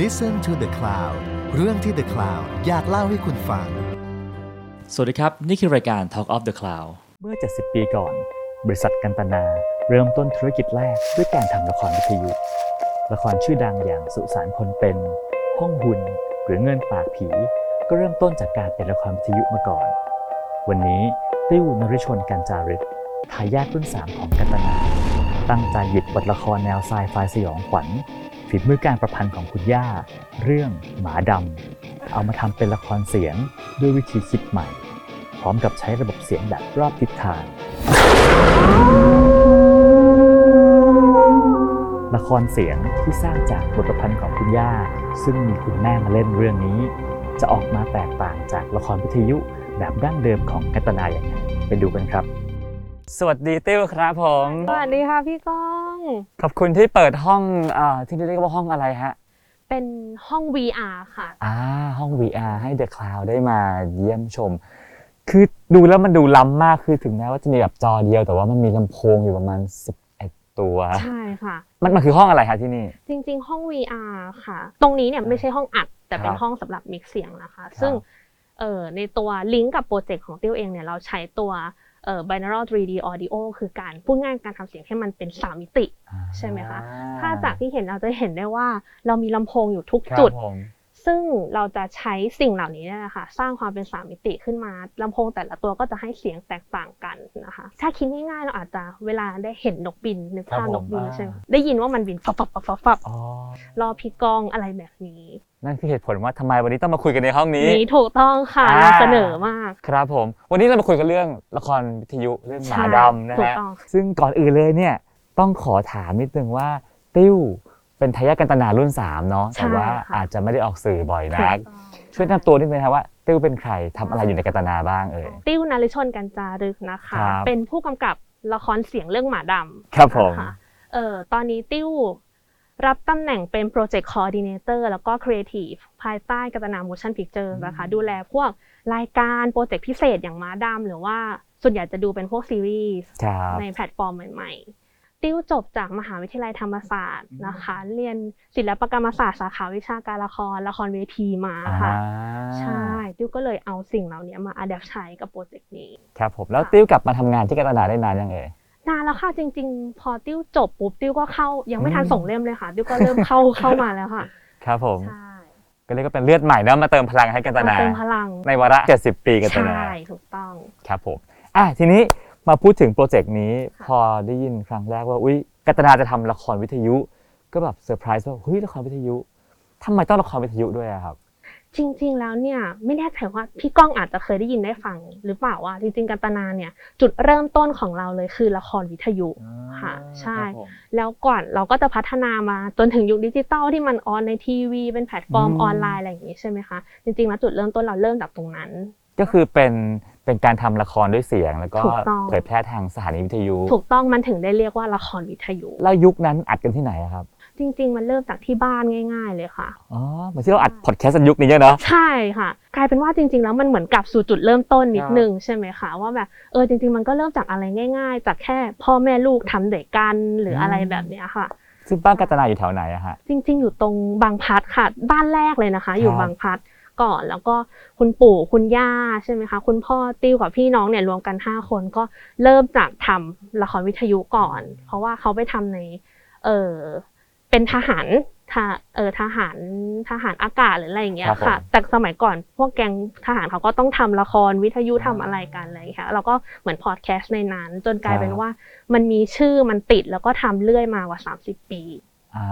Listen to the Cloud เรื่องที่ The Cloud อยากเล่าให้คุณฟัง สวัสดีครับ นี่คือรายการ Talk of the Cloud เมื่อ 70 ปีก่อน บริษัทกันตนา เริ่มต้นธุรกิจแรกด้วยการทำละครวิทยุ ละครชื่อดังอย่างสุสานคนเป็น ห้องหุ่นหรือเงินปากผี ก็เริ่มต้นจากการเป็นละครวิทยุมาก่อน วันนี้ติ้วนริชนกันจารึกทายาทรุ่น3ของกันตนา ตั้งใจหยิบบทละครแนวไซไฟสยองขวัญ ฝีมือการประพันธ์ของคุณย่า เรื่องหมาดำ เอามาทำเป็นละครเสียงด้วยวิธีคิดใหม่ พร้อมกับใช้ระบบเสียงแบบรอบทิศทางละครเสียงที่สร้างจากบทประพันธ์ของคุณย่า ซึ่งมีคุณแม่มาเล่นเรื่องนี้ จะออกมาแตกต่างจากละครวิทยุแบบดั้งเดิมของกัตนาอย่างไรไปดูกันครับ สวัสดีติ้วครับผม สวัสดีค่ะพี่ก้อง ขอบคุณที่เปิดห้องอาที่เรียกว่าห้องอะไรฮะ เป็นห้อง VR ค่ะ อ่าห้อง VR ให้ The Cloud ได้มาเยี่ยมชม คือดูแล้วมันดูล้ำมากคือถึงแม้ว่าจะมีแบบจอเดียว แต่ว่ามันมีลำโพงอยู่ประมาณ11ตัว ใช่ค่ะ มันมันคือห้องอะไรคะที่นี่ จริงๆ ห้อง VR ค่ะ ตรงนี้เนี่ยไม่ใช่ห้องอัด แต่เป็คนรับห้องสำหรับมิกซ์เสียงนะคะ ซึ่งเอ่อในตัวลิงก์กับโปรเจกต์ของติ้วเองเนี่ยเราใช้ตัวเอ่อ binaural 3D audio คือการพูดง่ายการทำเสียงให้มันเป็น3มิติใช่ไหมคะ ถ้าจากที่เห็นเราจะเห็นได้ว่าเรามีลำโพงอยู่ทุกครับจุดผม ซึ่งเราจะใช้สิ่งเหล่านี้เนี่ยนะคะสร้างความเป็นสามมิติขึ้นมาลำโพงแต่ละตัวก็จะให้เสียงแตกต่างกันนะคะ ถ้าคิดง่ายๆเราอาจจะเวลาได้เห็นนกบินนึกภาพนกบินใช่ไหมได้ยินว่ามันบินฟับฟับฟับฟับฟับอ๋อรอพี่กองอะไรแบบนี้นั่นคือเหตุผลว่าทำไมวันนี้ต้องมาคุยกันในห้องนี้นี่ถูกต้องค่ะอ่านำเสนอมากครับผม วันนี้เรามาคุยกันเรื่องละครวิทยุเรื่องหมาใช่ดำนะถูกฮะต้องซึ่งก่อนอื่นเลยเนี่ยต้องขอถามนิดนึงว่าติ้ว เป็นทายาทกันตนารุ่น3เนาะแต่ว่าอาจจะไม่ได้ออกสื่อบ่อยถูนักกต้องช่วยแนะนำตัวนิดนึงนะครับว่าติ้วเป็นใครทำอะไรอยู่ในกันตนาบ้างเอ่ย ติ้วนริชนกันจารึกนะคะ ครับ เป็นผู้กำกับละครเสียงเรื่องหมาดำครับผม นะคะเอ่อตอนนี้ติ้วรับตำแหน่งเป็นโปรเจกต์คอ r d ดิเนเตอร์แล้วก็ครีเอทีฟภายใต้กันตนา motion picture นะคะ ดูแลพวกรายการโปรเจกต์พิเศษอย่างหมาดำหรือว่าส่วนใหญ่จะดูเป็นพวกซีรีส์ครับ ในแพลตฟอร์มใหม่ๆ ติ้วจบจากมหาวิทยาลัยธรรมศาสตร์นะคะ เรียนศิลปกรรมศาสตร์สาขาวิชาการละครละครเวทีมาค่ะอ่าใช่ติ้วก็เลยเอาสิ่งเหล่านี้มา adapt ใช้กับโปรเจกต์นี้ ครับผม แล้วติ้วกลับมาทำงานที่กันตนาได้นานยังเอ่ยนานแล้วค่ะจริง ๆ พอติ้วจบปุ๊บติ้วก็เข้ายังไม่ทันอืมส่งเล่มเลยค่ะ ติ้วก็เริ่มเข้าเข้ามาแล้วค่ะ ครับผมใช่ก็เรียกว่าเป็นเลือดใหม่เนอะมาเติมพลังให้กันตนามาเติมพลังในวาระ 70 ปีกันตนาใช่ถูกต้องครับผมอะทีนี้ มาพูดถึงโปรเจกต์นี้ค่ะพอได้ยินครั้งแรกว่าอุ้ยกันตนาจะทำละครวิทยุ ก็แบบเซอร์ไพรส์ว่าเฮ้ยละครวิทยุทำไมต้องละครวิทยุด้วยอะครับ จริง ๆ แล้วเนี่ยไม่แน่ใจว่าพี่ก้องอาจจะเคยได้ยินได้ฟัง หรือเปล่าว่าจริง ๆกันตนาเนี่ยจุดเริ่มต้นของเราเลยคือละครวิทยุค่ะใช่ แล้วก่อนเราก็จะพัฒนามาจนถึงยุคดิจิตอลที่มัน on ในทีวีเป็นแพลตฟอร์มอืมออนไลน์อะไรอย่างนี้ใช่ไหมคะจริงๆแล้วจุดเริ่มต้นเราเริ่มจากตรงนั้น ก็คือเป็น เป็นการทำละครด้วยเสียง แล้วก็ถูกต้อง เผยแพร่ทางสถานีวิทยุ ถูกต้องมันถึงได้เรียกว่าละครวิทยุ แล้วยุคนั้นอัดกันที่ไหนอะครับ จริง ๆ มันเริ่มจากที่บ้านง่าย ๆ เลยค่ะ อ๋อเหมือนที่เราอัดพอดแคสต์กันยุคนี้เนอะใช่ค่ะ กลายเป็นว่าจริง ๆ แล้วมันเหมือนกลับสู่จุดเริ่มต้นนิดครับนึงใช่ไหมคะว่าแบบเออจริง ๆ มันก็เริ่มจากอะไรง่าย ๆ จากแค่พ่อแม่ลูกทำเด็กกันหรืออะไรแบบเนี้ยค่ะ ซึ่งบ้านกัตนาอยู่แถวไหนอะฮะ จริง ๆ อยู่ตรงบางพลัดค่ะ บ้านแรกเลยนะคะ อยู่ครับบางพลัด ก่อน แล้วก็คุณปู่คุณย่าใช่ไหมคะ คุณพ่อติ้วกับพี่น้องเนี่ยรวมกัน 5 คนก็เริ่มจากทำละครวิทยุก่อน เพราะว่าเขาไปทำในเออเป็นทหารทหเออทหารทหารอากาศหรืออะไรอย่างเงี้ยครับผมค่ะ แต่สมัยก่อนพวกแกงทหารเขาก็ต้องทำละครวิทยุอ่าทำอะไรกันอะไรอย่างเงี้ยค่ะเราก็เหมือนพอดแคสต์ในนั้น จนกลายครับเป็นว่ามันมีชื่อมันติดแล้วก็ทำเรื่อยมากว่า 30 ปีอ่า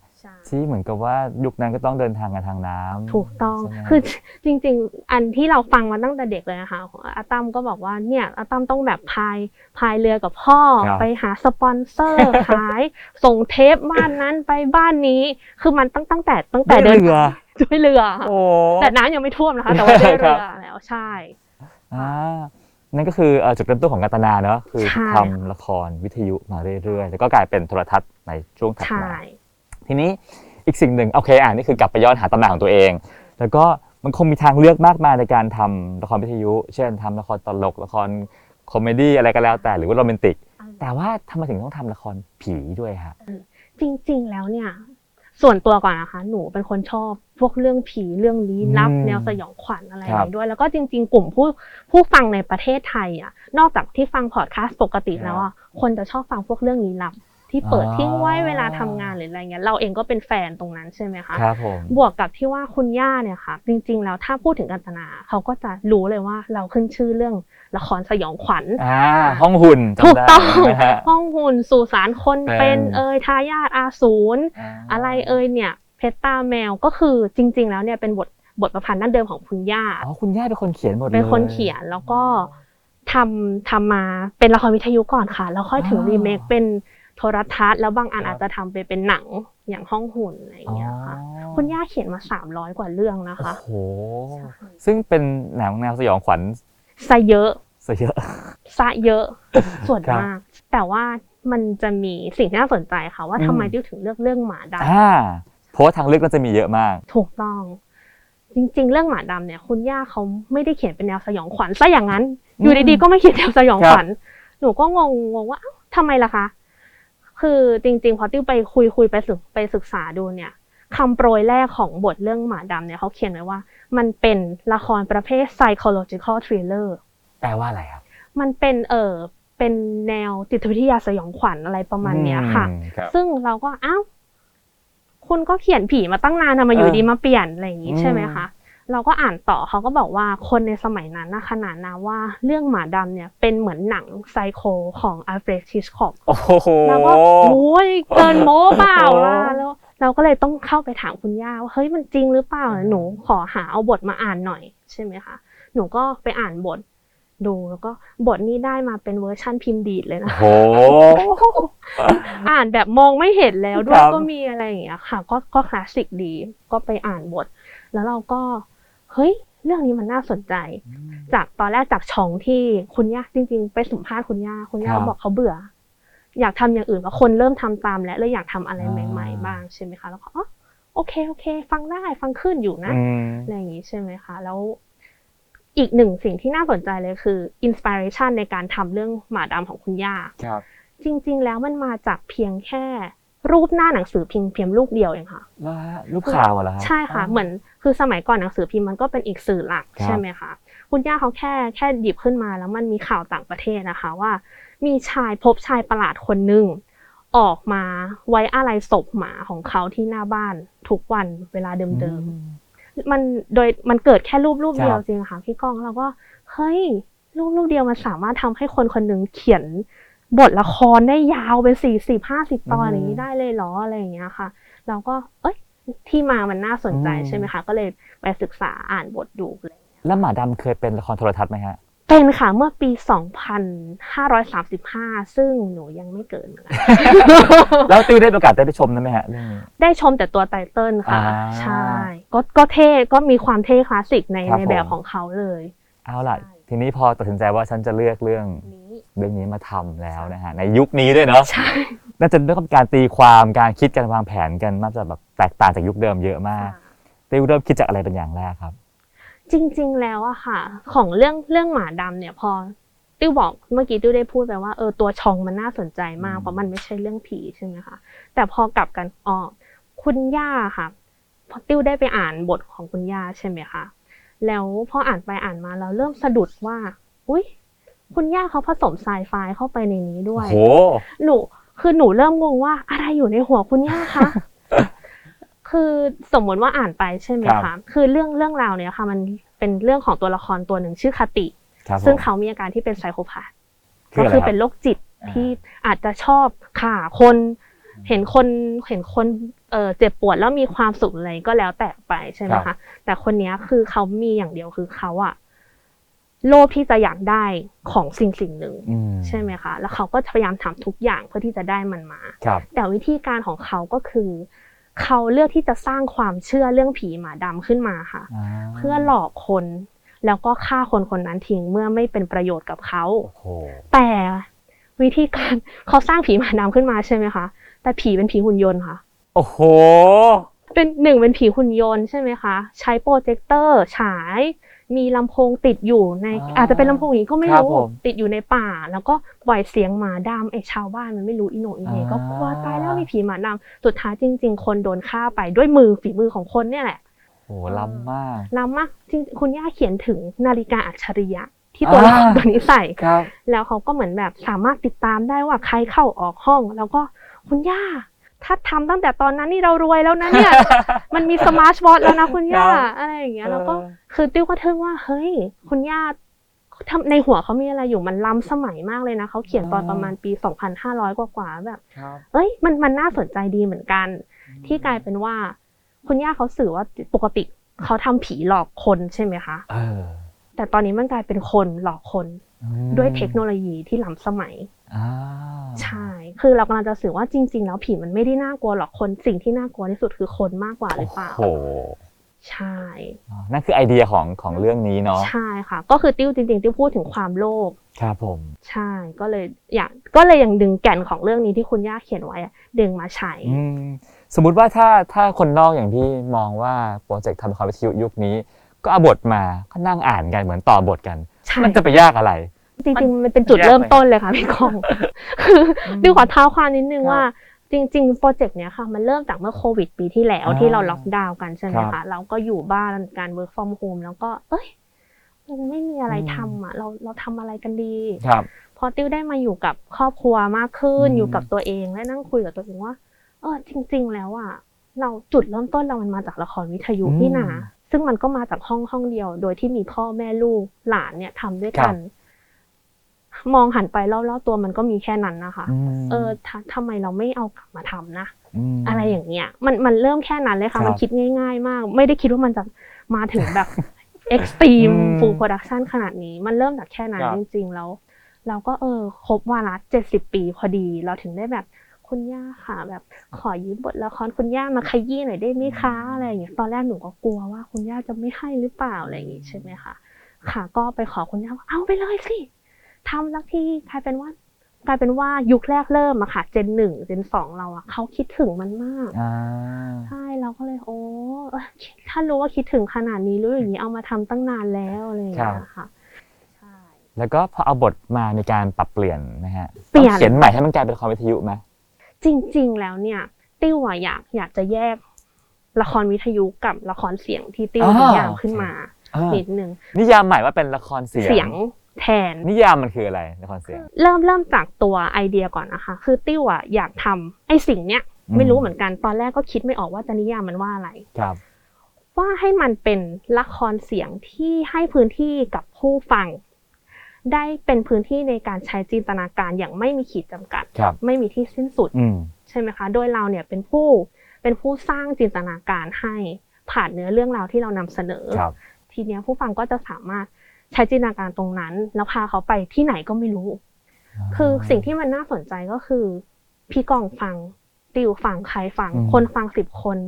ใช่ ที่เหมือนกับว่ายุคนั้นก็ต้องเดินทางกันทางน้ำถูกต้องใช่ไหมคือจริง ๆ อันที่เราฟังมาตั้งแต่เด็กเลยนะคะอาตั้มก็บอกว่าเนี่ยอาตั้มต้องแบบพายพายเรือกับพ่อครับไปหาสปอนเซอร์ขาย ส่งเทปบ้านนั้นไปบ้านนี้ คือมันตั้งตั้งแต่ตั้งแต่ด้วยเดินเรือด้วยเรือค่ะโอ้แต่น้ำยังไม่ท่วมนะคะ แต่ว่าด้วยครัเรืบอแล้วใช่อ่านั่นก็คือเอ่อจุดเริ่มต้นของกัตนาเนอะคือใช่ทำละครวิทยุมาเรื่อยๆ แล้วก็กลายเป็นโทรทัศน์ในช่วงถัดใช่มา ทีนี้อีกสิ่งหนึ่งโอเคอ่านี่คือกลับไปย้อนหาตำแหน่งของตัวเอง แล้วก็มันคงมีทางเลือกมากมายในการทำละครวิทยุ เช่นทำละครตลกละคร comedy อะไรก็แล้วแต่หรือว่าโรแมนติก แต่ว่าทำไมถึงต้องทำละครผีด้วยฮะจริงๆแล้วเนี่ยส่วนตัวก่อนนะคะหนูเป็นคนชอบพวกเรื่องผีเรื่องลี้ลับอืมแนวสยองขวัญอะไรครับนี้ด้วย แล้วก็จริง ๆ กลุ่มผู้ผู้ฟังในประเทศไทยอะนอกจากที่ฟังพอดคาสต์ปกติแล้วอะคนจะชอบฟังพวกเรื่องลี้ลับ ที่เปิดอ๋อทิ้งไว้เวลาทำงานหรืออะไรเงี้ยเราเองก็เป็นแฟนตรงนั้นใช่ไหมคะครับผมบวกกับที่ว่าคุณย่าเนี่ยค่ะ จริง ๆ แล้วถ้าพูดถึงกันตนาเขาก็จะรู้เลยว่าเราขึ้นชื่อเรื่องละครสยองขวัญอ่าห้องหุ่นจำถูกได้ต้องนะฮะห้องหุ่นสู่สารคนเป็เป็นนเอ่ยทายาทอาสูราอะไรเอ่ยเนี่ยเพชรตาแมวก็คือจริง ๆ แล้วเนี่ยเป็นบทบทประพันธ์ดั้งเดิมของคุณย่าอ๋อคุณย่าเป็นคนเขียนหมดเลยเป็นคนเขียนแล้วก็ทำทำมาเป็นละครวิทยุก่อนค่ะ แล้วค่อยถึงอ๋อรีเมคเป็น โทรทัศน์แล้วบางอันครับอาจจะทำไปเป็นหนังอย่างห้องหุ่นอะไรอย่างเงี้ยค่ะอ๋อคุณย่าเขียนมา 300 กว่าเรื่องนะคะโอ้โหซึ่งเป็นหนังแนวสยองขวัญซะเยอะซะเยอะซะเยอะส่วนครับมาก แต่ว่ามันจะมีสิ่งที่น่าสนใจค่ะว่าอืมทำไมดิวถึงเลือกเรื่องหมาดอ่าเพราะว่าทางเลือกก็จะมีเยอะมากำถูกต้อง จริง ๆ เรื่องหมาดำเนี่ย คุณย่าเขาไม่ได้เขียนเป็นแนวสยองขวัญซะอย่างนั้น อยู่ดีๆก็ไม่เขียนแนวสยองขวัญหนูก็งงงงว่าเอ้าทำไมล่ะคะ คือจริงๆพอติ้วไปคุยคุยไปศึกไปศึกษาดูเนี่ยคำโปรยแรกของบทเรื่องหมาดำเนี่ยเขาเขียนไว้ว่า มันเป็นละครประเภท psychological thriller แปลว่าอะไรครับ มันเป็นเออเป็นแนวจิตวิทยาสยองขวัญอะไรประมาณเนี้ยค่ะอืมครับซึ่งเราก็อ้าวคุณก็เขียนผีมาตั้งนานทำไมอยู่เออดีมาเปลี่ยนอะไรอย่างนี้อืมใช่ไหมคะ เราก็อ่านต่อเขาก็บอกว่าคนในสมัยนั้นนะขนาดนะว่าเรื่องหมาดำเนี่ยเป็นเหมือนหนังไซโคของอัลเฟรดฮิชคอกโอ้โหเราก็โอ้ยเกินโม้เปล่าล่ะแล้วเราก็เลยต้องเข้าไปถามคุณย่าว่าเฮ้ยมันจริงหรือเปล่าหนูขอหาเอาบทมาอ่านหน่อยใช่ไหมคะหนูก็ไปอ่านบทดูแล้วก็บทนี้ได้มาเป็นเวอร์ชั่นพิมพ์ดีดเลยนะโอ้โหอ่านแบบมองไม่เห็นแล้วด้วคยรับก็มีอะไรอย่างเงี้ยค่ะ ก็ก็คลาสสิกดีก็ไปอ่านบท แล้วเราก็ เฮ้ย เรื่องนี้มันน่าสนใจ จากตอนแรกจากช่องที่คุณย่าจริง ๆ ไปสัมภาษณ์คุณย่าคุณย่าครับบอกเขาเบื่อ อยากทำอย่างอื่นว่าคนเริ่มทำตามแล้วเลยอยากทำอะไรอ่าใหม่ ๆ บ้างใช่ไหมคะแล้วก็อ๋อโอเคโอเค ฟังได้ฟังขึ้นอยู่นะอืมอะไรอย่างนี้ใช่ไหมคะแล้วอีกหนึ่งสิ่งที่น่าสนใจเลยคืออินสปิเรชันในการทำเรื่องหมาดำของคุณย่าครับจริง ๆ แล้วมันมาจากเพียงแค่ รูปหน้าหนังสือพิมพ์เพียงรูปเดียวเองค่ะแล้วฮะรูปข่าวเหรอครับใช่ค่ะ เหมือนคือสมัยก่อนหนังสือพิมพ์มันก็เป็นอีกสื่อหลักครับใช่ไหมคะคุณย่าเขาแค่แค่หยิบขึ้นมาแล้วมันมีข่าวต่างประเทศนะคะว่า มีชายพบชายประหลาดคนหนึ่งออกมาไว้อะไรศพหมาของเขาที่หน้าบ้านทุกวันเวลาเดิมๆมันโดยมันเกิดแค่รูปรูปครับเดียวจริงค่ะพี่ก้องเราก็เฮ้ยรูปรูปเดียวมันสามารถทำให้คนคนหนึ่งเขียน บทละครได้ยาวเป็นสี่สิบห้าสิบตอนอย่างนี้ได้เลยเหรออะไรอย่างเงี้ยค่ะ เราก็เอ้ยที่มามันน่าสนใจอืมใช่ไหมคะ ก็เลยไปศึกษาอ่านบทดูเลยแล้วหมาดำเคยเป็นละครโทรทัศน์ไหมฮะเป็นค่ะเมื่อปี 2535 ซึ่งหนูยังไม่เกิดเหมือนกันแล้วติวได้มีโอกาสได้ไปชมนั้นไหมฮะเรื่องนี้ได้ชมแต่ตัวไตเติ้ลค่ะอ่าใช่ ก็ก็เท่ก็มีความเท่คลาสสิกในครับในแบบผมของเขาเลย เอาล่ะใช่ทีนี้พอตัดสินใจว่าฉันจะเลือกเรื่องนี้ เรื่องนี้มาทำแล้วนะฮะในยุคนี้ด้วยเนาะใช่ น่าจะเรื่องการตีความการคิดการวางแผนกันน่าจะแบบแตกต่างจากยุคเดิมเยอะมากติวเริ่มคิดจากอะไรเป็นอย่างแรกครับ จริง ๆ แล้วอะค่ะ ของเรื่องเรื่องหมาดำเนี่ยพอติ้วบอกเมื่อกี้ติ้วได้พูดไปว่าเออตัวชองมันน่าสนใจมากอืม เพราะมันไม่ใช่เรื่องผีใช่ไหมคะแต่พอกลับกันอ๋อคุณย่าค่ะพอติ้วได้ไปอ่านบทของคุณย่าใช่ไหมคะแล้วพออ่านไปอ่านมาเราเริ่มสะดุดว่า อุ้ย คุณย่าเขาผสมไซไฟเข้าไปในนี้ด้วย โห หนู คือหนูเริ่มงงว่าอะไรอยู่ในหัวคุณย่าคะ คือสมมติว่าอ่านไปใช่ไหมครัคะบคือเรื่องเรื่องราวเนี้ยค่ะ มันเป็นเรื่องของตัวละครตัวหนึ่งชื่อคติครับซึ่งผมเขามีอาการที่เป็นไซโคพาธคือก็อะไรคือคเป็รับนโรคจิตอ่าที่อาจจะชอบข่าคน เห็นคนเห็นคนเอ่อเจ็บปวดแล้วมีความสุขอะไรก็แล้วแต่ไปใช่ไหมครัคะบแต่คนเนี้ยคือเขามีอย่างเดียวคือเขาอะ โลภที่จะอยากได้ของสิ่งสิ่งหนึ่งอืมใช่ไหมคะ แล้วเขาก็พยายามทำทุกอย่างเพื่อที่จะได้มันมาครับแต่วิธีการของเขาก็คือ เขาเลือกที่จะสร้างความเชื่อเรื่องผีหมาดำขึ้นมาค่ะาเพื่อหลอกคนแล้วก็ฆ่าคนคนนั้นทิ้งเมื่อไม่เป็นประโยชน์กับเขาโอ้โหแต่วิธีการเขาสร้างผีหมาดำขึ้นมาใช่ไหมคะ แต่ผีเป็นผีหุ่นยนต์ค่ะ โอ้โห เป็นหนึ่งเป็นผีหุ่นยนต์ใช่ไหมคะ ใช้โปรเจคเตอร์ฉาย มีลำโพงติดอยู่ในอ่าอาจจะเป็นลำโพงอย่างนี้ก็ไม่ครับรู้ผมติดอยู่ในป่า แล้วก็ปล่อยเสียงหมาดำไอ้ชาวบ้านมันไม่รู้อีโหนอีเหน่อ่า ก็กลัวตายแล้วมีผีหมาดำสุดท้ายจริง ๆ คนโดนฆ่าไปด้วยมือฝีมือของคนเนี่ยแหละโอ้ล้ำมาก ล้ำมากจริงคุณย่าเขียนถึงนาฬิกาอัจฉริยะที่ตัวละครอ่า ตัวนี้ใส่ ครับ แล้วเขาก็เหมือนแบบสามารถติดตามได้ว่าใครเข้าออกห้อง แล้วก็คุณย่า ถ้าทำตั้งแต่ตอนนั้นนี่เรารวยแล้วนะเนี่ย มันมีสมาร์ทวอทแล้วนะคุณย่าครับอะไรอย่างเงี้ย แล้วก็เออคือติ้วก็ทึ่งว่า เฮ้ย คุณย่าทำในหัวเขามีอะไรอยู่มันล้ำสมัยมากเลยนะเขาเขียนตอนประมาณปี 2,500 กว่าๆแบบครับเอ้ย มันมันน่าสนใจดีเหมือนกัน ที่กลายเป็นว่า คุณย่าเขาสื่อว่าปกติเขาทำผีหลอกคนใช่ไหมคะเออแต่ตอนนี้มันกลายเป็นคนหลอกคนอืมด้วยเทคโนโลยีที่ล้ำสมัยอ่า ใช่ คือเรากำลังจะสื่อว่าจริง ๆ แล้วผีมันไม่ได้น่ากลัวหรอกคนสิ่งที่น่ากลัวที่สุดคือคนมากกว่าหรือเปล่าโอ้โหใช่นั่นคือไอเดียของของเรื่องนี้เนาะใช่ค่ะ ก็คือติ้วจริงๆติ้วพูดถึงความโลภครับผม ใช่ก็เลยอยากก็เลยยังดึงแก่นของเรื่องนี้ที่คุณย่าเขียนไว้อะดึงมาใช้อืมสมมุติว่าถ้าถ้าคนนอกอย่างพี่มองว่าโปรเจกต์ทำละครวิทยุยุคนี้ ก็เอาบทมาก็นั่งอ่านกันเหมือนต่อบทกันใช่มันจะไปยากอะไร จริงๆมันเป็นจุดแยกไปเริ่มต้นเลยค่ะพี่กองคือติ้วขอเท้าความนิดนึงครับว่าจริงๆ โปรเจกต์เนี้ยค่ะ มันเริ่มจากเมื่อโควิดปีที่แล้วอ่าที่เราล็อกดาวน์กันใช่ไหมครัคะบเราก็อยู่บ้านการ work from home แล้วก็ เอ้ยมันไม่มีอะไรอืมทำอะ เราเราทำอะไรกันดีครับ พอติ้วได้มาอยู่กับครอบครัวมากขึ้นอืมอยู่กับตัวเองและนั่งคุยกับตัวเองว่า เออ จริง ๆ แล้วอะเราจุดเริ่มต้นเรามันมาจากละครวิทยุนี่นาซึ่งมันก็มาจากห้องห้องเดียว โดยที่มีพ่อแม่ลูกหลานเนี่ยทำด้วยกัน มองหันไปรอบๆตัวมันก็มีแค่นั้นนะคะมเออทำทำไมเราไม่เอากลับมาทำนะมอะไรอย่างเงี้ยมันมันเริ่มแค่นั้นเลยครัค่ะมันคิดง่าย ๆ มาก ไม่ได้คิดว่ามันจะมาถึงแบบ extreme อืม full production ขนาดนี้ มันเริ่มจากแค่นั้นครับจริงๆแล้ว เราก็เออครบวาระเจ็ดสิบปีพอดี เราถึงได้แบบคุณย่าค่ะแบบขอยืมบทละครคุณย่ามาขยี้หน่อยได้ไหมคะอะไรอย่างเงี้ยตอนแรกหนูก็กลัวว่าคุณย่าจะไม่ให้หรือเปล่าอะไรอย่างงี้ใช่ไหมคะค่ะ ก็ไปขอคุณย่าว่าเอาไปเลยสิ ทำสักทีกลายเป็นว่ากลายเป็นว่ายุคแรกเริ่มอะค่ะ เจนหนึ่งเจนสองเราอะเขาคิดถึงมันมากอ่าใช่เราก็เลยโอ้เอ้ยถ้ารู้ว่าคิดถึงขนาดนี้รู้อย่างนี้เอามาทำตั้งนานแล้วอะไรอย่างเงี้ยค่ะใช่แล้วก็พอเอาบทมามีการปรับเปลี่ยนนะฮะเปลี่ยนต้องเขียนใหม่ให้มันกลายเป็นละครวิทยุไหมจริง ๆ แล้วเนี่ย ติ้วอะอยากอยากจะแยกละครวิทยุกับละครเสียงที่ติ้วนิยามขึ้นมาอ่านิดนึงนิยามใหม่ว่าเป็นละครเสียงเสียง แทน นิยามมันคืออะไรละครเสียง เริ่มเริ่มจากตัวไอเดียก่อนนะคะ คือติ้วอะอยากทำไอสิ่งเนี้ยอืม ไม่รู้เหมือนกันตอนแรกก็คิดไม่ออกว่าจะนิยามมันว่าอะไร ครับ ว่าให้มันเป็นละครเสียงที่ให้พื้นที่กับผู้ฟัง ได้เป็นพื้นที่ในการใช้จินตนาการอย่างไม่มีขีดจำกัด ครับ ไม่มีที่สิ้นสุด อืม ใช่ไหมคะ โดยเราเนี่ยเป็นผู้เป็นผู้สร้างจินตนาการให้ผ่านเนื้อเรื่องราวที่เรานำเสนอ ครับ ทีเนี้ยผู้ฟังก็จะสามารถ ใช้จินตนาการตรงนั้น แล้วพาเขาไปที่ไหนก็ไม่รู้ คือสิ่งที่มันน่าสนใจก็คือ พี่กองฟังติวฟังใครฟังอืมคนฟังสิบคน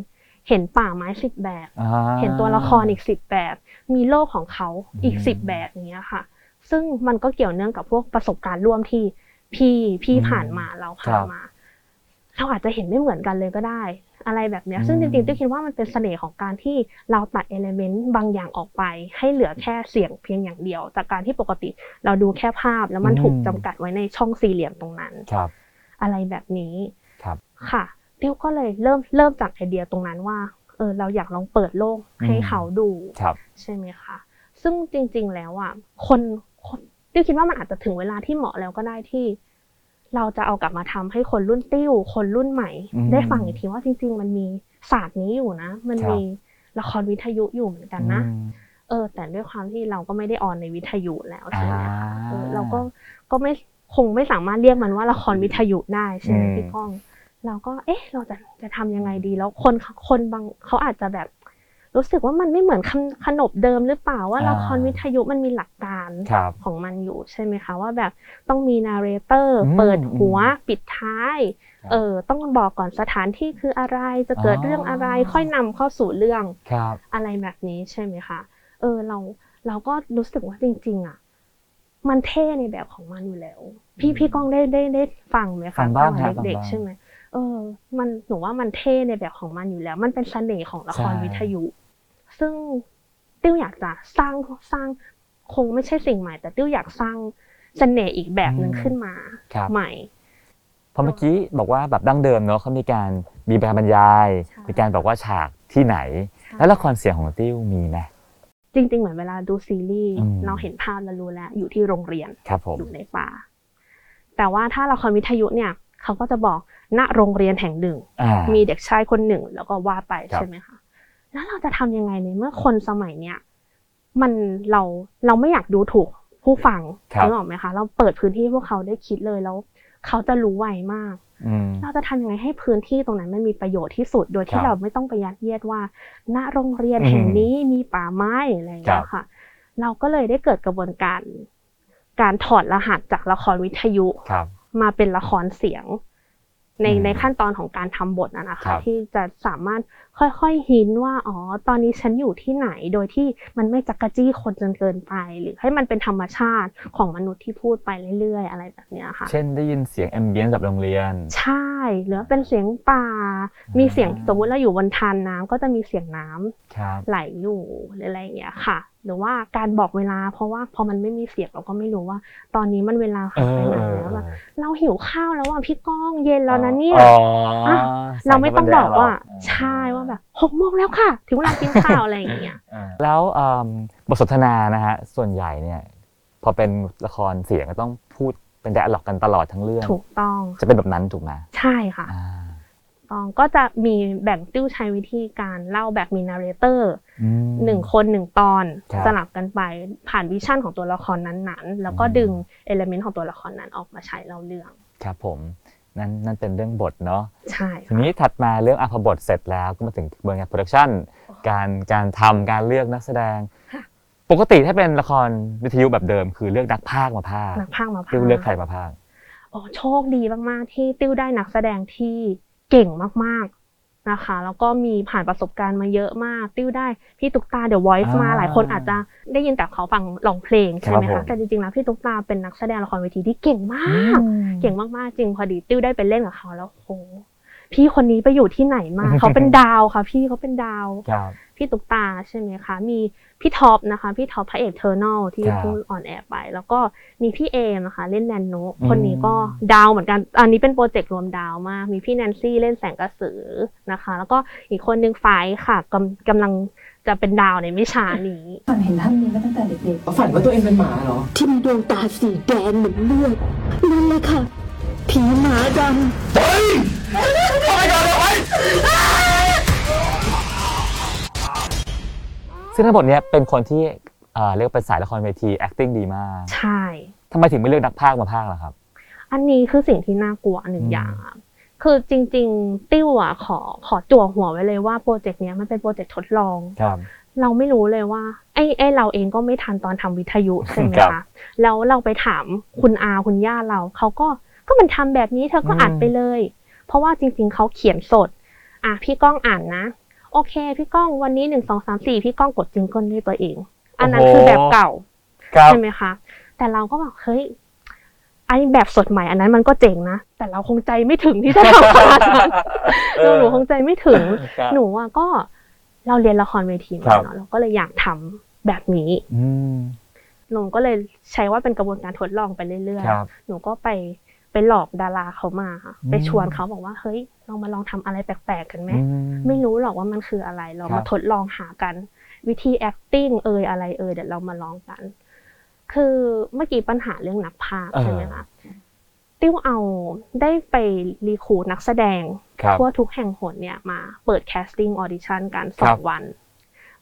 เห็นป่าไม้สิบแบบอ่าเห็นตัวละครอีกสิบแบบ มีโลกของเขาอีกอืมสิบแบบอย่างเงี้ยค่ะ ซึ่งมันก็เกี่ยวเนื่องกับพวกประสบการณ์ร่วมที่พี่พี่อืมผ่านมาเราครัผ่านบมา เราอาจจะเห็นไม่เหมือนกันเลยก็ได้ อะไรแบบเนี้ยอืมซึ่งจริงๆติ้วคิดว่ามันเป็นเสน่ห์ของการที่เราตัดเอลเมนต์บางอย่างออกไป ให้เหลือแค่เสียงเพียงอย่างเดียว จากการที่ปกติเราดูแค่ภาพแล้วมันถูกจำกัดไว้ในช่องสี่เหลี่ยมตรงนั้นครับ อะไรแบบนี้ครับค่ะติ้วก็เลยเริ่มเริ่มจากไอเดียตรงนั้นว่าเออเราอยากลองเปิดโลกให้อืมเขาดูครับใช่ไหมคะซึ่งจริง ๆ แล้วอะคนคนติ้วคิดว่ามันอาจจะถึงเวลาที่เหมาะแล้วก็ได้ที่ เราจะเอากลับมาทำให้คนรุ่นติ้ว คนรุ่นใหม่อืมได้ฟังอีกทีว่าจริง ๆ มันมีศาสตร์นี้อยู่นะ มันครับมีละครวิทยุอยู่เหมือนกันนะอืมเออ แต่ด้วยความที่เราก็ไม่ได้ออนในวิทยุแล้วใช่ไหมคะอ่าเออเราก็ก็ไม่คงไม่สามารถเรียกมันว่าละครวิทยุได้ใช่ไหมอืมพี่ก้อง เราก็เอ๊ะ เราจะจะทำยังไงดีแล้วคนคนบางเขาอาจจะแบบ รู้สึกว่ามันไม่เหมือนขนขนบเดิมหรือเปล่าว่าอ่าละครวิทยุมันมีหลักการครับของมันอยู่ใช่ไหมคะว่าแบบต้องมีนาร์เรเตอร์อืมเปิดหัวปิดท้ายครับเออต้องบอกก่อนสถานที่คืออะไรจะเกิดอ๋อเรื่องอะไรค่อยนำเข้าสู่เรื่องครับอะไรแบบนี้ใช่ไหมคะเออเราเราก็รู้สึกว่าจริง ๆ อะ มันเท่ในแบบของมันอยู่แล้ว พี่อืมพี่ก้องได้ได้ได้ฟังไหมฟัคะงบ้างตอนครับเด็กฟังบ้างๆใช่ไหม เออ มันหนูว่ามันเท่ในแบบของมันอยู่แล้ว มันเป็นเสน่ห์ของละครใช่วิทยุ ซึ่งติ้วอยากจะสร้างสร้างคงไม่ใช่สิ่งใหม่ แต่ติ้วอยากสร้างเสน่ห์อีกแบบหนึ่งอืมขึ้นมาครับใหม่เพราะเมื่อกี้บอกว่าแบบดั้งเดิมเนอะเขามีการมีการบรรยายใช่มีการบอกว่าฉากที่ไหน แล้วละครเสียงของติ้วมีไหมจริง ๆ เหมือนเวลาดูซีรีส์อืมเราเห็นภาพแล้วรู้แล้ว อยู่ที่โรงเรียนครับผมอยู่ในป่า แต่ว่าถ้าละครวิทยุเนี่ยเขาก็จะบอก ณโรงเรียนแห่งหนึ่งอ่ามีเด็กชายคนหนึ่ง แล้วก็ว่าไปครับใช่ไหมคะแล้วเราจะทำยังไงในเมื่อคนสมัยเนี้ยมันเราเราไม่อยากดูถูกผู้ฟังครับนึกออกไหมคะเราเปิดพื้นที่ให้พวกเขาได้คิดเลยแล้ว เขาจะรู้ไวมากอืมเราจะทำยังไงให้พื้นที่ตรงนั้นมันมีประโยชน์ที่สุด โดยคที่รับเราไม่ต้องไปยัดเยียดว่า ณโรงเรียนอืมแห่งนี้มีป่าไม้อะไรอย่างเงี้ยค่ะ เราก็เลยได้เกิดกระบวนการ การถอดรหัสจากละครวิทยุครับมาเป็นละครเสียง ในอืมในขั้นตอนของการทำบทนะนะครัคะบที่จะสามารถค่อยๆหินว่าอ๋อตอนนี้ฉันอยู่ที่ไหนโดยที่มันไม่จักกะจี้คนจนเกินไป หรือให้มันเป็นธรรมชาติของมนุษย์ที่พูดไปเรื่อยๆ อะไรแบบเนี้ยค่ะ เช่นได้ยินเสียงแอมเบียนแบบโรงเรียน ใช่หรือว่าเป็นเสียงป่า มีเสียงสมมุติเราอยู่บนทานน้ำก็จะมีเสียงน้ำครับไหลอยู่หรืออะไรอย่างเงี้ยค่ะ หรือว่าการบอกเวลา เพราะว่าพอมันไม่มีเสียงเราก็ไม่รู้ว่า ตอนนี้มันเวลาเอผ่านอไปไหนเออแล้วเอแบบอเราหิวข้าวแล้วอะพี่ก้องเย็นแล้วนะเนี่ยอ๋ออะเราไม่ต้องบอกว่าใส่ใช่เข้ไปว่าแบบหกโมงแล้วค่ะ ถึงเวลากินข้าวอะไรอย่างเงี้ยอ่าแล้วเอิ่มบทสนทนานะฮะส่วนใหญ่เนี่ย พอเป็นละครเสียงก็ต้องพูดเป็น d ด a ล็อกกันตลอดทั้งเรื่องถูกต้องจะเป็นแบบนั้นถูกไหมใช่ค่ะอ่า ต้องก็จะมีแบ่งติ้วใช้วิธีการเล่าแบบมี narrator อืมหนึ่งคนหนึ่งตอนครับสลับกันไปผ่าน vision ของตัวละครนั้นๆ แล้วก็อืมดึง element ของตัวละครนั้นออกมาใช้เล่าเรื่อง ครับผมนั่นนั่นเป็นเรื่องบทเนาะใช่ทีนี้ถัดมาเรื่องอะพอบทเสร็จแล้วก็มาถึงกระบวนการ productionการการทำการเลือกนักแสดง ปกติถ้าเป็นละครวิทยุแบบเดิม คือเลือกนักพากย์มาพากย์นักพากย์มาพากติ้วย์เลือกใครมาพากย์โอ้โชคดีมากๆที่ติ้วได้นักแสดงที่ เก่งมากๆนะคะ แล้วก็มีผ่านประสบการณ์มาเยอะมาก ติ้วได้พี่ตุ๊กตาเดอะ Voice มาหลายคนอาจจะได้ยินแต่เขาฟังร้องเพลงใช่ไหมคะแต่จริงๆแล้วพี่ตุ๊กตาเป็นนักแสดงละครเวทีที่เก่งมาก เก่งมากๆจริงพอดีติ้วได้ไปเล่นกับเขาแล้วโห พี่คนนี้ไปอยู่ที่ไหนมาเขาเป็นดาวค่ะ พี่เขาเป็นดาวครับพี่ตุ๊กตาใช่ไหมคะ มีพี่ท็อปนะคะ พี่ท็อปพระเอกเทอร์นอลที่ครับเพิ่ง on air ไป แล้วก็มีพี่เอมนะคะ เล่นแนนโนอืมคนนี้ก็ดาวเหมือนกัน อันนี้เป็นโปรเจกต์รวมดาวมาก มีพี่แนนซี่เล่นแสงกระสือนะคะ แล้วก็อีกคนนึงไฟท์ค่ะกำกำลังจะเป็นดาวในไม่ช้านี้ฝันเห็นท่านนี้มาตั้งแต่เด็กฝันว่าตัวเองเป็นหมาเหรอๆที่มีดวงตาสีแดงเหมือนเลือดนั่นแหละค่ะ ผีหมาดำซึ่งทั้งหมดเนี้ยเป็นคนที่เอ่อเรียกว่าเป็นสายละครเวที acting ดีมากใช่ ทำไมถึงไม่เลือกนักพากย์มาพากย์ล่ะครับ อันนี้คือสิ่งที่น่ากลัวหนึ่งอืมอย่างอะคือจริง ๆ ติ้วอะขอขอจั่วหัวไว้เลยว่าโปรเจกต์เนี้ยมันเป็นโปรเจกต์ทดลอง ครับ เราไม่รู้เลยว่าไอ้ไอ้เราเองก็ไม่ทันตอนทำวิทยุใช่ไหมครัคะบแล้วเราไปถามคุณอาคุณย่าเราเขาก็ ก็มันทำแบบนี้เธอก็อืมอัดไปเลย เพราะว่าจริง ๆเขาเขียนสด อะพี่ก้องอ่านนะ โอเค พี่ก้องวันนี้หนึ่งสองสามสี่พี่ก้องกด jingle ด้วยตัวเอง อันนั้นคือแบบเก่าครับใช่ไหมคะ แต่เราก็แบบเฮ้ยไอ้แบบสดใหม่อันนั้นมันก็เจ๋งนะ แต่เราคงใจไม่ถึงที่จะทำขนาดนั้นเออหนูคงใจไม่ถึงครับหนูอะก็เราเรียนละครเวทีมาครับเนาะเราก็เลยอยากทำแบบนี้อืมหนูก็เลยใช้ว่าเป็นกระบวนการทดลองไปเรื่อยครับๆหนูก็ไป ไปหลอกดาราเขามาค่ะอืมไปชวนเขาบอกว่าเฮ้ยเรามาลองทำอะไรแปลกๆกันไหมอืไม่รู้หรอกว่ามันคืออะไร เราครัมาบทดลองหากัน วิธี acting เอยอะไรเอยเดี๋ยวเรามาลองกัน คือเมื่อกี้ปัญหาเรื่องนักพากย์ใช่ไหมคะติ้วเอาได้ไปรีครูดนักแสดงครับทั่วทุกแห่งหนเนี่ยมาเปิด casting audition กันสองวันครับ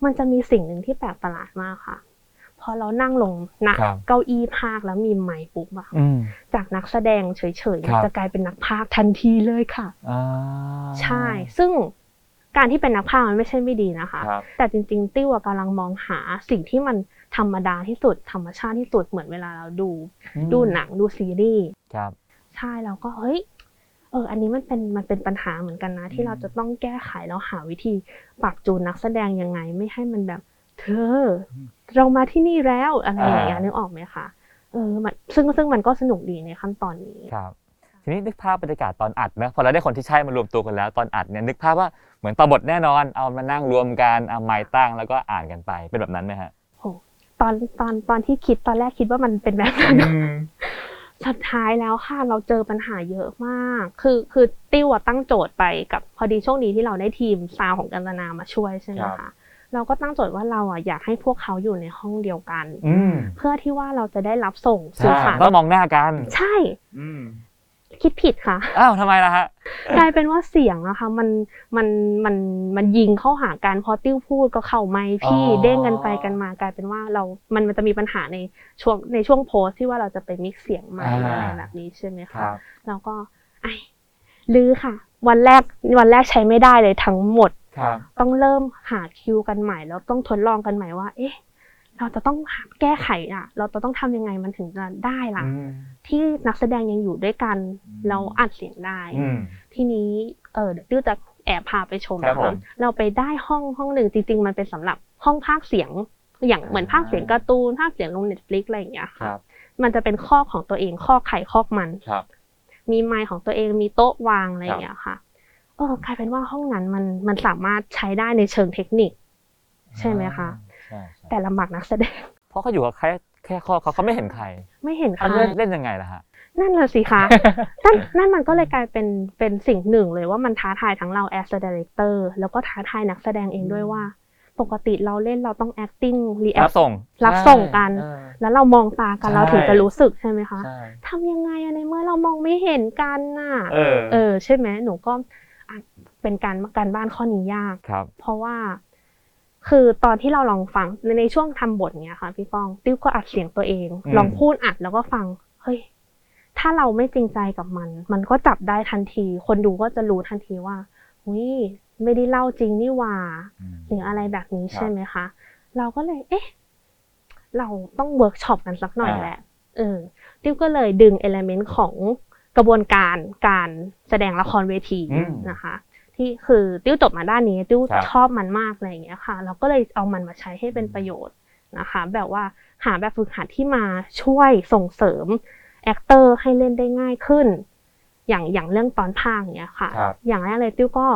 มันจะมีสิ่งหนึ่งที่แปลกประหลาดมากค่ะพ อเรานั่งลงนะครับเก้าอี้พากย์แล้วมีไมค์ปุ๊บอะอืมจากนักแสดงเฉยครับๆจะกลายเป็นนักพากย์ทันทีเลยค่ะอ่าใช่ ซึ่งการที่เป็นนักพากย์มันไม่ใช่ไม่ดีนะคะครับแต่จริง ๆ ติ้วอะกำลังมองหาสิ่งที่มันธรรมดาที่สุด ธรรมชาติที่สุดเหมือนเวลาเราดูอืมดูหนังดูซีรีส์ครับใช่เราก็เฮ้ยเอออันนี้มันเป็นมันเป็นปัญหาเหมือนกันนะ ที่เราจะต้องแก้ไขแล้วหาวิธีปรับจูนนักแสดงยังไง ไม่ให้มันแบบ เธอ เรามาที่นี่แล้วอะไรอย่างเงี้ยอ่านึนึกออกไหมคะเออมันซึ่งซึ่งมันก็สนุกดีในขั้นตอนนี้ครับทีนี้นึกภาพบรรยากาศตอนอัดนะพอเราได้คนที่ใช่มารวมตัวกันแล้วตอนอัดเนี่ยนึกภาพว่าเหมือนต่อบทแน่นอนเอามานั่งรวมกันเอาไม้ตั้งแล้วก็อ่านกันไปเป็นแบบนั้นไหมฮะโหตอนตอนตอนที่คิดตอนแรกคิดว่ามันเป็นแบบนั้นสุดท้ายแล้วค่ะเราเจอปัญหาเยอะมาก คือคือติ้วอะตั้งโจทย์ไปกับพอดีช่วงนี้ที่เราได้ทีมซาวของกันตนามาช่วยใช่ไหมครัคะบ เราก็ตั้งโจทย์ว่าเราอะอยากให้พวกเขาอยู่ในห้องเดียวกันอืมเพื่อที่ว่าเราจะได้รับส่งสื่ใช่อสารต้องมองหน้ากัน ใช่อืมคิดผิดค่ะอ้าวทำไมล่ะฮะกลายเป็นว่าเสียงอะค่ะมันมันมันมันยิงเข้าหากันพอติ้วพูดก็เข้าไมค์พี่อ๋อเด้งกันไปกันมากลายเป็นว่าเรา มันมันจะมีปัญหาในช่วงในช่วงโพสต์ที่ว่าเราจะไปมิกซ์เสียงใหม่อะไรแบบนี้ใช่ไหมคคะรับแล้วก็ไอ้ลื้อค่ะ วันแรกวันแรกใช้ไม่ได้เลยทั้งหมดครับ ต้องเริ่มหาคิวกันใหม่แล้วต้องทดลองกันใหม่ว่า เอ๊ะ เราจะต้องหาแก้ไขอะ เราจะต้องทำยังไงมันถึงจะได้ล่ะอืมที่นักแสดงยังอยู่ด้วยกันอืมเราอัดเสียงได้อืมทีนี้เออเดี๋ยวติ้วจะแอบพาไปชมครับนะผคะมเราไปได้ห้องห้องหนึ่งจริง ๆ มันเป็นสำหรับห้องพากย์เสียงอย่างเหมือนพากย์เสียงการ์ตูนพากย์เสียงลง Netflix อะไรอย่างเงี้ยค่ะครับมันจะเป็นคอกของตัวเองคอกใครคอกมันครับมีไมค์ของตัวเองมีโต๊ะวางอะไรอย่างเงี้ยค่ะ เออกลายเป็นว่าห้องนั้นมันมันสามารถใช้ได้ในเชิงเทคนิค ใช่ไหมคะใช่ใช่แต่ลำบากนักแสดง เพราะเขาอยู่กับแค่แค่คอกเขาเขาไม่เห็นใคร ไม่เห็นใครเขาเล่นเล่นยังไงล่ะฮะนั่นเลยสิคะนั่นนั่นมันก็เลยกลายเป็นเป็นสิ่งหนึ่งเลยว่ามันท้าทายทั้งเรา as a director แล้วก็ท้าทายนักแสดงเองด้วยว่า ปกติเราเล่นเราต้อง acting รับ react ส่งรับส่งกันเออแล้วเรามองตากันใช่เราถึงจะรู้สึกใช่ไหมคะใช่ทำยังไงอะในเมื่อเรามองไม่เห็นกันน่ะเออเออใช่ไหมหนูก็อะ เป็นการการบ้านข้อนี้ยาก ครับ เพราะว่า คือตอนที่เราลองฟังในในช่วงทำบทเนี้ยค่ะ พี่ป้องติ้วก็อัดเสียงตัวเอง อืม ลองพูดอัดแล้วก็ฟัง เฮ้ย ถ้าเราไม่จริงใจกับมัน มันก็จับได้ทันที คนดูก็จะรู้ทันทีว่าอุ้ยไม่ได้เล่าจริงนี่หว่าหรืออะไรแบบนี้ครับใช่ไหมคะ เราก็เลย เอ๊ะ เราต้องเวิร์กช็อปกันสักหน่อยอ่า แหละ เออ ติ้วก็เลยดึง element ของกระบวนการการแสดงละครเวทีอืม นะคะ ที่คือติ้วจบมาด้านนี้ติ้วครับชอบมันมากอะไรอย่างเงี้ยค่ะ เราก็เลยเอามันมาใช้ให้เป็นประโยชน์นะคะ แบบว่าหาแบบฝึกหัดที่มาช่วยส่งเสริม actor ให้เล่นได้ง่ายขึ้น อย่างอย่างเรื่องตอนพากย์เนี้ยค่ะครับอย่างแรกเลยติ้วก็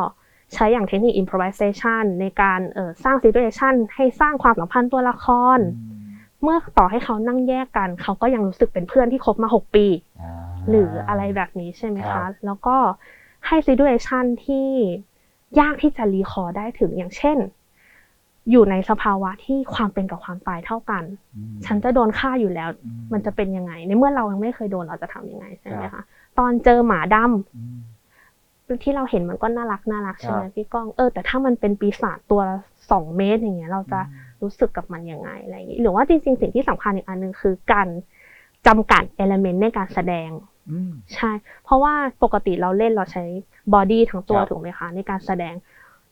ใช้อย่างเทคนิค improvisation ในการเอ่อสร้าง situation ให้สร้างความสัมพันธ์ตัวละคร เมื่อต่อให้เขานั่งแยกกัน เขาก็ยังรู้สึกเป็นเพื่อนที่คบมา 6 ปีมาหรืออะไรแบบนี้ใช่ไหมคะครับแล้วก็ ให้ situation ที่ยากที่จะ record ได้ถึงอย่างเช่น อยู่ในสภาวะที่ความเป็นกับความตายเท่ากันอืมฉันจะโดนฆ่าอยู่แล้วอืมันจะเป็นยังไง ในเมื่อเรายังไม่เคยโดนเราจะทำยังไงใช่ไหมครัคะบตอนเจอหมาดำอืมที่เราเห็นมันก็น่ารักน่ารักใช่ไหมครับพี่ก้องเออแต่ถ้ามันเป็นปีศาจตัวละสองเมตรอย่างเงี้ย เราจะรู้สึกกับมันยังไงอะไรอย่างงี้หรือว่าจริงๆสิ่งที่สำคัญอีกอันหนึ่งคือการจำกัดเอลเมนต์ในการแสดงอืม ใช่ เพราะว่าปกติเราเล่นเราใช้body ทั้งตัวครับถูกไหมคะในการแสดง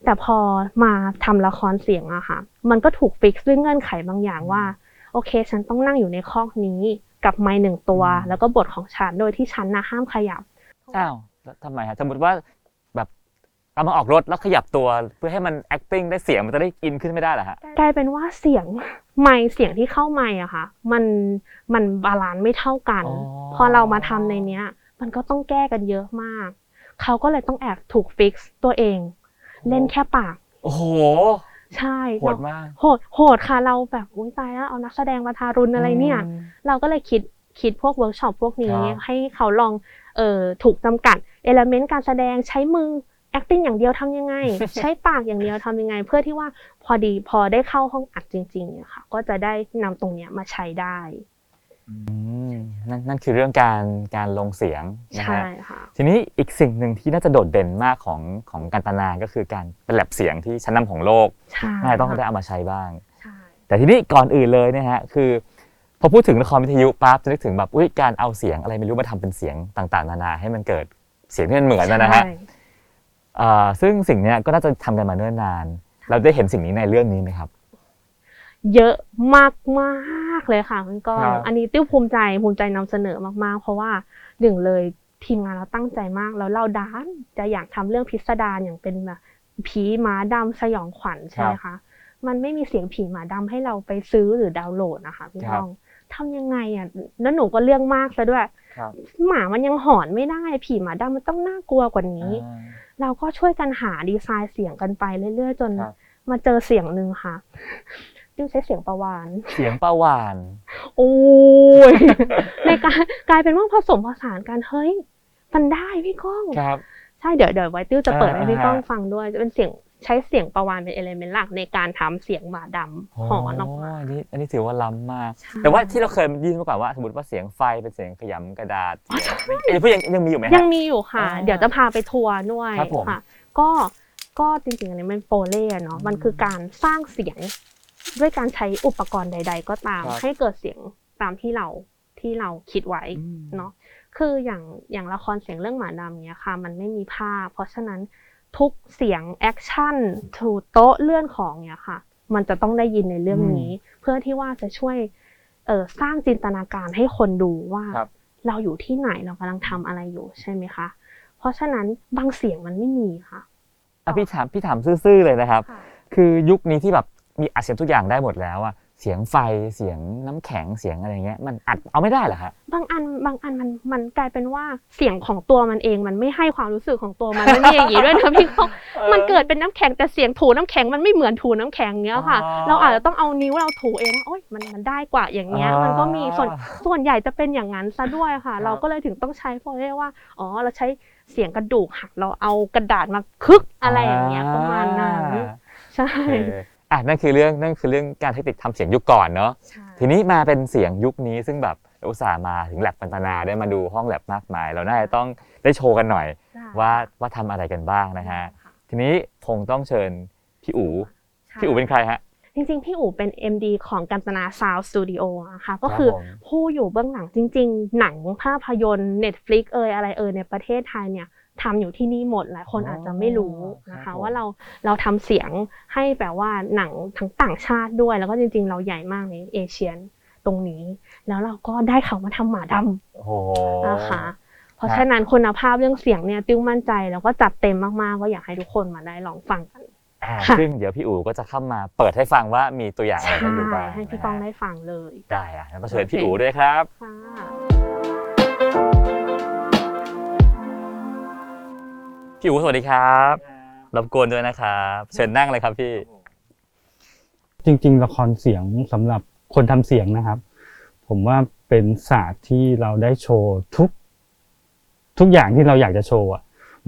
แต่พอมาทำละครเสียงอะค่ะ มันก็ถูก fix ด้วยเงื่อนไขบางอย่างว่า โอเค ฉันต้องนั่งอยู่ในคอกนี้กับไมค์หนึ่งตัว แล้วก็บทของฉันโดยที่ฉันนะห้ามขยับอ้าวแล้วทำไมฮะสมมติว่าแบบเอามาออกคอกแล้วขยับตัวเพื่อให้มัน acting ได้เสียงมันจะได้อินขึ้นไม่ได้เหรอฮะกลายเป็นว่าเสียง ไมค์เสียงที่เข้าไมค์อะค่ะ มันมัน balance ไม่เท่ากันอ๋อพอเรามาทำในเนี้ย มันก็ต้องแก้กันเยอะมาก เขาก็เลยต้องแอบถูก fix ตัวเอง เล่นแค่ปาก โอ้โหใช่โหดมากโหดโหดค่ะเราแบบอุ้ยตายแล้วเอานักแสดงมาทารุณอะไรเนี่ยมเราก็เลยคิดคิดพวกเวิร์กช็อปพวกนี้ครับให้เขาลองเอ่อถูกจำกัด element การแสดงใช้มือ acting อย่างเดียวทำยังไง ใช้ปากอย่างเดียวทำยังไง เพื่อที่ว่าพอดีพอได้เข้าห้องอัดจริงๆเนี่ยค่ะ ก็จะได้นำตรงเนี้ยมาใช้ได้อืมนั่นนั่นคือเรื่องการการลงเสียงนะใช่ฮะค่ะทีนี้อีกสิ่งหนึ่งที่น่าจะโดดเด่นมากของของการตนาก็คือการเป็นแลบเสียงที่ชั้นนำของโลกใช่น่าจะต้องค่ะได้เอามาใช้บ้างใช่แต่ทีนี้ก่อนอื่นเลยเนะฮะคือพอพูดถึงละครวิทยุปั๊บจะนึกถึงแบบอุ้ยการเอาเสียงอะไรไม่รู้มาทำเป็นเสียงต่าง ๆ นานาให้มันเกิดเสียงที่มันเหมือนนะนะฮะใช่อ่า ซึ่งสิ่งเนี้ยก็น่าจะทำกันมาเนิ่นนาน เราได้เห็นสิ่งนี้ในเรื่องนี้ไหมครับ เยอะมากมากๆเลยค่ะคุณก้องครับอันนี้ติ้วภูมิใจภูมิใจนำเสนอมากๆ เพราะว่าหนึ่งเลยทีมงานเราตั้งใจมากแล้วเราด้านจะอยากทำเรื่องพิสดารอย่างเป็นแบบผีหมาดำสยองขวัญใช่ไหมคะมันไม่มีเสียงผีหมาดำให้เราไปซื้อหรือดาวน์โหลดนะคะพี่ครับก้องทำยังไงอะแล้วหนูก็เรื่องมากซะด้วยครับหมามันยังหอนไม่ได้ ผีหมาดำมันต้องน่ากลัวกว่านี้อ่า เราก็ช่วยกันหาดีไซน์เสียงกันไปเรื่อยๆ จนครับมาเจอเสียงหนึ่งค่ะดิวใช้เสียงประวาน เสียงประหวาน โอ้ยในการกลายเป็นว่าผสมผสานกันเฮ้ยมันได้พี่ก้องครับใช่เดี๋ยวเดี๋ยวไว้ติ้วจะเปิดให้พี่อ่าก้องฟังด้วยจะเป็นเสียง ใช้เสียงประวานเป็นเอลเมนต์หลักในการทำเสียงหมาดำหอนออกมาอันนี้อันนี้ถือว่าล้ำมากใช่แต่ว่าที่เราเคยได้ยินมาก่อนว่าสมมติว่าเสียงไฟเป็นเสียงขยำกระดาษเสียงเอ้ยยังยังมีอยู่ไหมยัฮะงมมีอยู่ค่ะอ่าเดี๋ยวจะพาไปทัวร์ด้วยครับผมค่ะ ก็ก็จริงๆอันนี้มัน foley เนาะมันคือการสร้างเสียงด้วยการใช้อุปกรณ์ใด ๆ ก็ตามครับให้เกิดเสียงตามที่เราที่เราคิดไว้อืมเนาะคืออย่างอย่างละครเสียงเรื่องหมาดำเนี้ยค่ะ มันไม่มีภาพ เพราะฉะนั้น ทุกเสียง action ถูโต๊ะเลื่อนของเนี้ยค่ะ มันจะต้องได้ยินในเรื่องนี้ เพื่อที่ว่าจะช่วยเออสร้างจินตนาการให้คนดูว่าครับเราอยู่ที่ไหนเรากำลังทำอะไรอยู่ใช่ไหมคะเพราะฉะนั้นบางเสียงมันไม่มีค่ะอะพี่ถามพี่ถามซื่อๆเลยนะครับ คือยุคนี้ที่แบบมีอัดเสียงทุกอย่างได้หมดแล้วอะ เสียงไฟเสียงน้ำแข็งเสียงอะไรเงี้ยมันอัดเอาไม่ได้เหรอฮะบางอันบางอันมันมันกลายเป็นว่าเสียงของตัวมันเองมันไม่ให้ความรู้สึกของตัวมันมันมีอย่างนี้ด้วยนะพี่เขามันเกิดเป็นน้ำแข็งแต่เสียงถูน้ำแข็งมันไม่เหมือนถูน้ำแข็งเนี้ยค่ะอ๋อเราอาจจะต้องเอานิ้วเราถูเองโอ๊ยมันมันได้กว่าอย่างเงี้ยอ๋อมันก็มีส่วนส่วนใหญ่จะเป็นอย่างนั้นซะด้วยค่ะครับเราก็เลยถึงต้องใช้เพราะเรียกว่าอ๋อเราใช้เสียงกระดูกหักเราเอากระดาษมาคึกอะไรอย่างเงี้ยประมาณนั้นอ่าใช่โอเคอะนั่นคือเรื่องนั่นคือเรื่องการเทคนิคทำเสียงยุคก่อนเนาะใช่ทีนี้มาเป็นเสียงยุคนี้ซึ่งแบบอุตส่าห์มาถึงแลบปันตนาได้มาดูห้องแลบมากมาย เราน่าจะต้องได้โชว์กันหน่อยได้ว่าว่าทำอะไรกันบ้างนะฮะค่ทีนี้คงต้องเชิญพี่อู๋ใช่พี่อู๋เป็นใครฮะจริงๆ พี่อู๋เป็น MD ของกัญจนาซาวสตูดิโอนะคะก็ครับคือผมผู้อยู่เบื้องหลังจริง ๆ หนังภาพยนตร์ Netflix เอยอะไรเอยในประเทศไทยเนี่ย ทำอยู่ที่นี่หมดหลายคนอ๋อออาจจะไม่รู้นะครัคะบผมว่าเราเราทำเสียงให้แบบว่าหนังทั้งต่างชาติด้วย แล้วก็จริง ๆ เราใหญ่มากในเอเชียนตรงนี้ แล้วเราก็ได้เขามาทำหมาดำโอ้โหนะคะเพราะฉะนั้นคุณภาพเรื่องเสียงเนี่ยติ้วมั่นใจแล้วก็จัดเต็มมากๆก็อยากให้ทุกคนมาได้ลองฟังกันอ่าค่ะซึ่งเดี๋ยวพี่อู๋ก็จะเข้ามาเปิดให้ฟังว่ามีตัวอย่างอะไรใช่กันอยู่บ้างให้พี่ก้องได้ฟังเลยได้อะแล้วก็เชิญพี่อู๋ด้วยครับค่ะ พี่อู๋สวัสดีครับรบกวนด้วยนะครับเชิญนั่งเลยครับพี่ จริง ๆ ละครเสียงสำหรับคนทำเสียงนะครับ ผมว่าเป็นศาสตร์ที่เราได้โชว์ทุก ทุกอย่างที่เราอยากจะโชว์อะ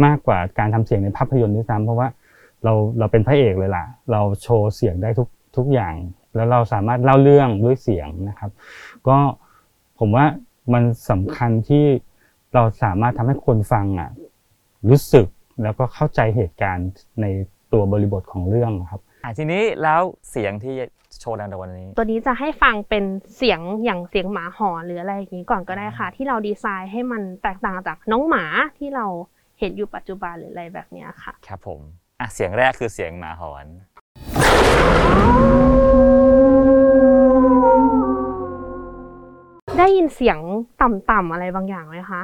มากกว่าการทำเสียงในภาพยนตร์ด้วยซ้ำเพราะว่าเราเราเป็นพระเอกเลยล่ะ เราโชว์เสียงได้ทุกทุกอย่าง แล้วเราสามารถเล่าเรื่องด้วยเสียงนะครับ ก็ผมว่ามันสำคัญที่เราสามารถทำให้คนฟังอะรู้สึก แล้วก็เข้าใจเหตุการณ์ในตัวบริบทของเรื่องครับอะทีนี้แล้วเสียงที่โชว์ในวันนี้ ตัวนี้จะให้ฟังเป็นเสียงอย่างเสียงหมาหอนหรืออะไรอย่างนี้ก่อนก็ได้ค่ะ ที่เราดีไซน์ให้มันแตกต่างจากน้องหมาที่เราเห็นอยู่ปัจจุบันหรืออะไรแบบเนี้ยค่ะ ครับผมอะเสียงแรกคือเสียงหมาหอน ได้ยินเสียงต่ำๆอะไรบางอย่างไหมคะ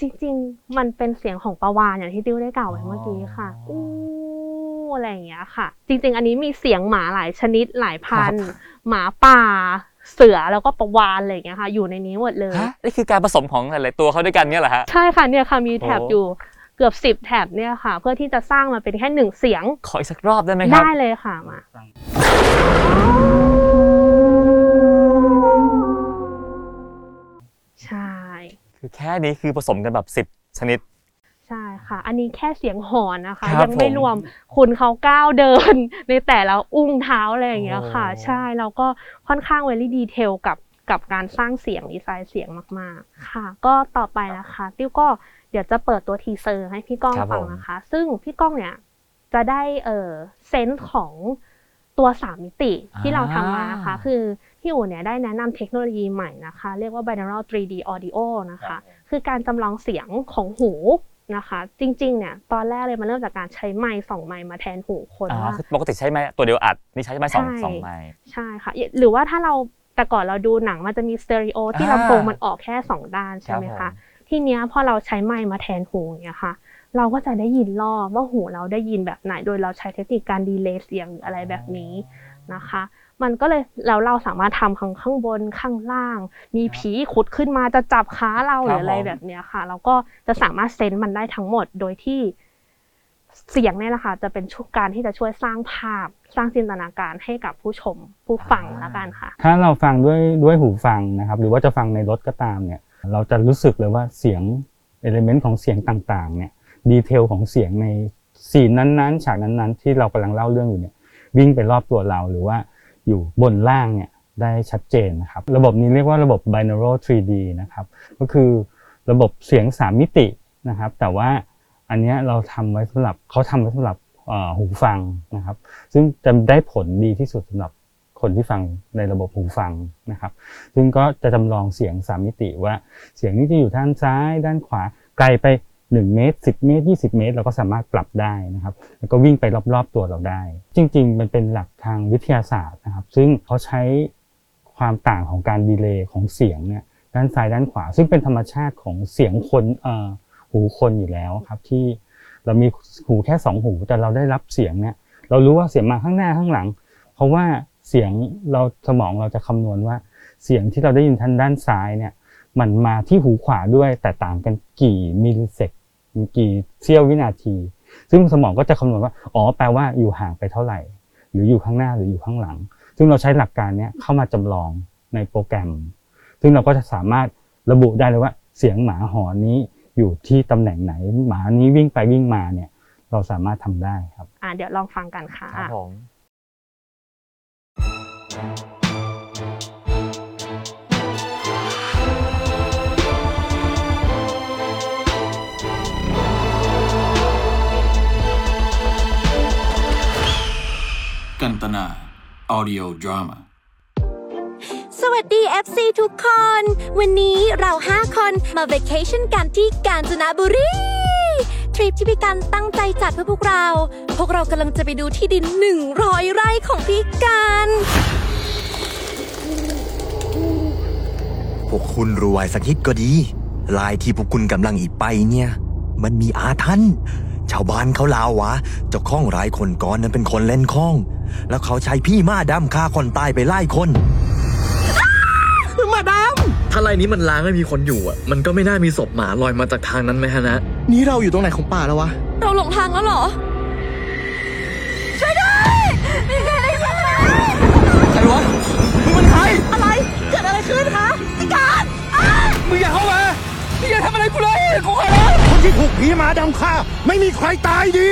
จริงๆ มันเป็นเสียงของประวานอย่างที่ติ้วได้กล่าวไว้เมื่อกี้ค่ะอ๋ออู้อู้อะไรอย่างเงี้ยค่ะ จริง ๆ อันนี้มีเสียงหมาหลายชนิดหลายพันครับหมาป่าเสือแล้วก็ประวานอะไรอย่างเงี้ยค่ะ อยู่ในนี้หมดเลยฮะนี่คือการผสมของหลายๆตัวเข้าด้วยกันเนี่ยเหรอฮะใช่ค่ะเนี่ยค่ะมีแถบโอ้อยู่เกือบสิบแถบเนี่ยค่ะ เพื่อที่จะสร้างมาเป็นแค่หนึ่งเสียงขออีกสักรอบได้ไหมครับได้เลยค่ะมา คือแค่นี้คือผสมกันแบบสิบ10 ชนิด ใช่ค่ะ อันนี้แค่เสียงหอนนะคะ ครับยังไม่ผมรวมคุณเขาก้าวเดิน ในแต่ละอุ้งเท้าอะไรอย่างเงี้ยค่ะ โอ้ ใช่เราก็ค่อนข้าง very detail กับกับการสร้างเสียงดีไซน์เสียงมากๆ ค่ะ ก็ต่อไปนะคะติ้วก็เดี๋ยวจะเปิดตัว teaser ให้พี่ก้องครับฟังผม นะคะ ซึ่งพี่ก้องเนี่ยจะได้เออ sense ของตัวสามมิติที่เราทำมานะคะคือ พี่อู๋เนี่ยได้แนะนำเทคโนโลยีใหม่นะคะ เรียกว่า binaural 3D audio นะคะ คือการจำลองเสียงของหูนะคะ จริงๆเนี่ยตอนแรกเลยมันเริ่มจากการใช้ไมค์สองไมค์มาแทนหูคนอ๋อว่าคือปกติใช้ไม้ตัวเดียวอัดนี่ใช้ไม้สองใช่สองไม้ใช่ค่ะหรือว่าถ้าเราแต่ก่อนเราดูหนังมันจะมีสเตอริโอที่อ่าลำโพงมันออกแค่สองด้านใช่ไหมครัคะบผมทีเนี้ยพอเราใช้ไมค์มาแทนหูอย่างเงี้ยค่ะ เราก็จะได้ยินรอบว่าหูเราได้ยินแบบไหน โดยเราใช้เทคนิคการดีเลย์เสียงหรืออะไรแบบนี้นะคะ มันก็เลยแล้วเราสามารถทำข้างข้างบนข้างล่าง มีผีขุดขึ้นมาจะจับขาเราหรืออะไรผมแบบเนี้ยค่ะ เราก็จะสามารถ sense มันได้ทั้งหมดโดยที่เสียงเนี่ยแหละค่ะจะเป็นช่วงการที่จะช่วยสร้างภาพ สร้างจินตนาการให้กับผู้ชมผู้ฟังละกันค่ะ ถ้าเราฟังด้วยด้วยหูฟังนะครับ หรือว่าจะฟังในรถก็ตามเนี่ย เราจะรู้สึกเลยว่าเสียง element ของเสียงต่างๆ เนี่ย detail ของเสียงใน scene นั้นๆ ฉากนั้นๆ ที่เรากำลังเล่าเรื่องอยู่เนี่ยวิ่งไปรอบตัวเราหรือว่า อยู่บนล่างเนี่ยได้ชัดเจนนะครับ ระบบนี้เรียกว่าระบบ binaural 3D นะครับก็คือระบบเสียง 3 มิตินะครับ แต่ว่าอันนี้เราทำไว้สำหรับเขาทำไว้สำหรับหูฟังนะครับ ซึ่งจะได้ผลดีที่สุดสำหรับคนที่ฟังในระบบหูฟังนะครับ ซึ่งก็จะจำลองเสียง 3 มิติว่าเสียงนี้จะอยู่ด้านซ้าย ด้านขวาไกลไป 1 เมตร 10 เมตร 20 เมตร เราก็สามารถปรับได้นะครับ แล้วก็วิ่งไปรอบๆตัวเราได้ จริง ๆ มันเป็นหลักทางวิทยาศาสตร์นะครับ ซึ่งเขาใช้ความต่างของการดีเลย์ของเสียงเนี่ยด้านซ้ายด้านขวา ซึ่งเป็นธรรมชาติของเสียงคนหูคนอยู่แล้วครับที่เรามีหูแค่สองหู แต่เราได้รับเสียงเนี่ยเรารู้ว่าเสียงมาข้างหน้าข้างหลัง เพราะว่าเสียงเราสมองเราจะคำนวณว่าเสียงที่เราได้ยินทางด้านซ้ายเนี่ย มันมาที่หูขวาด้วยแต่ต่างกันกี่มิลลิเซกกี่เสี้ยววินาที ซึ่งสมองก็จะคำนวณว่าอ๋อแปลว่าอยู่ห่างไปเท่าไหร่ หรืออยู่ข้างหน้าหรืออยู่ข้างหลัง ซึ่งเราใช้หลักการเนี้ยเข้ามาจำลองในโปรแกรม ซึ่งเราก็จะสามารถระบุได้เลยว่า เสียงหมาหอนนี้อยู่ที่ตำแหน่งไหน หมานี้วิ่งไปวิ่งมาเนี่ยเราสามารถทำได้ครับอ่าเดี๋ยวลองฟังกันค่ะครับผม กันตนา Audio Drama สวัสดี FC ทุกคน วันนี้เรา 5 คนมา v a c a t i o n กันที่กาญจนบุรี ทริปที่พี่กันตั้งใจจัดเพื่อพวกเรา พวกเรากำลังจะไปดูที่ดิน 100 ไร่ของพี่กัน พวกคุณรวยสักนิดก็ดี ลายที่พวกคุณกำลังอีกไปเนี่ย มันมีอาถรรพ์ชาวบ้านเขาลาววะเจ้าข้องหลายคนก่อนนั้นเป็นคนเล่นข้อง แล้วเขาใช้พี่มาดำฆ่าคนตายไปไล่คนถ้าไรนี้มันล้างไม่มีคนอยู่อะ มันก็ไม่น่ามีศพหมาลอยมาจากทางนั้นไหมฮะนะ นี่เราอยู่ตรงไหนของป่าแล้ววะ เราหลงทางแล้วเหรอ ช่วยด้วยมีใครได้ยินไหมใครวะ มึงเป็นใคร อะไร เกิดอะไรขึ้นคะพี่กันมึงอย่าเข้ามานี่อย่าทำอะไรกูเลยกูขอร้องคนที่ถูกผีหมาดำฆ่าไม่มีใครตายดี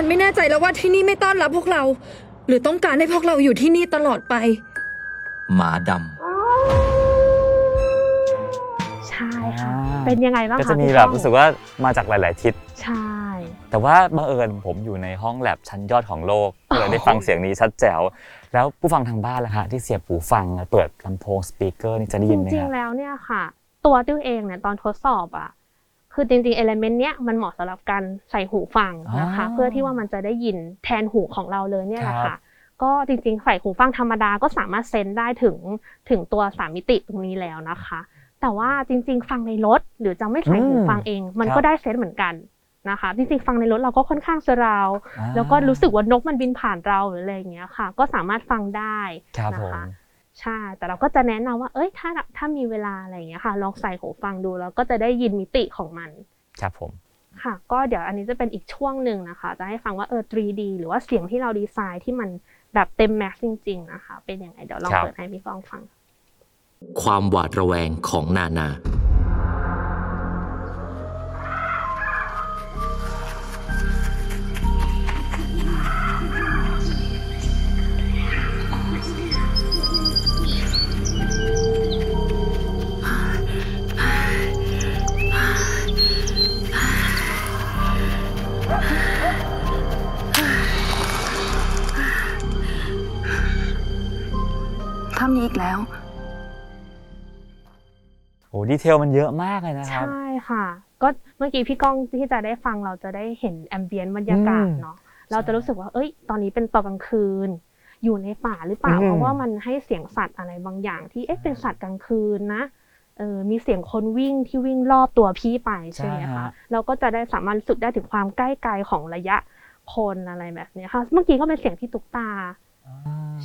ฉันไม่แน่ใจแล้วว่าที่นี่ไม่ต้อนรับพวกเรา หรือต้องการให้พวกเราอยู่ที่นี่ตลอดไป หมาดใช่ค่ะ เป็นยังไงบ้างก็คะจะมีพี่แบบก้องรู้สึกว่ามาจากหลาย ๆ ทิศ ใช่ แต่ว่าบังเอิญผมอยู่ในห้องแลบชั้นยอดของโลกก็เลยได้ฟังเสียงนี้ชัดแจ๋ว แล้วผู้ฟังทางบ้านล่ะฮะที่เสียบหูฟังเปิดลำโพงสปีกเกอร์นี่จะได้จยินไหมริงฮะ ๆแล้วเนี่ยค่ะ ตัวติ้วเองเนี่ยตอนทดสอบอะ คือจริงๆเอลเมนต์เนี้ยมันเหมาะสำหรับการใส่หูฟังนะคะ อ๋อ เพื่อที่ว่ามันจะได้ยินแทนหูของเราเลยเนี่ยแหละครัค่ะบก็จริงๆใส่หูฟังธรรมดาก็สามารถเซนได้ถึงถึงตัวสามมิติตรงนี้แล้วนะคะ แต่ว่าจริง ๆ ฟังในรถหรือจะไม่ใส่หูฟังเอง มันก็ได้เซนเหมือนกันนะคะ จริงๆฟังในรถเราก็ค่อนข้างสราว อ่าแล้วก็รู้สึกว่านกมันบินผ่านเราหรืออะไรอย่างเงี้ยค่ะ ก็สามารถฟังได้ครับนะผม คะ ใช่ แต่เราก็จะแนะนำว่าเอ้ยถ้าถ้ามีเวลาอะไรอย่างเงี้ยค่ะ ลองใส่หูฟังดูแล้วก็จะได้ยินมิติของมัน ครับผมค่ะ ก็เดี๋ยวอันนี้จะเป็นอีกช่วงหนึ่งนะคะ จะให้ฟังว่าเออ 3D หรือว่าเสียงที่เราดีไซน์ที่มันแบบเต็มแม็กซ์จริง ๆ นะคะ เป็นยังไงเดี๋ยวลองครับเปิดให้พี่ฟองฟัง ความหวาดระแวงของนานา แล้ว โอ้ดีเทลมันเยอะมากเลยนะครับ ใช่ค่ะ ก็เมื่อกี้พี่ก้องที่จะได้ฟังเราจะได้เห็นแอมเบียนบรรยากาศอืมเนาะเราจะรู้สึกว่า เอ้ย ตอนนี้เป็นตอนกลางคืน อยู่ในป่าหรือเปล่าอืมเพราะว่ามันให้เสียงสัตว์อะไรบางอย่างที่ เอ๊ะ เป็นสัตว์กลางคืนนะ เออ มีเสียงคนวิ่งที่วิ่งรอบตัวพี่ไปใช่ไหมใช่คะฮะเราก็จะได้สามารถรู้สึกได้ถึงความใกล้ไกลของระยะคนอะไรแบบเนี้ยค่ะ เมื่อกี้ก็เป็นเสียงพี่ตุ๊กตา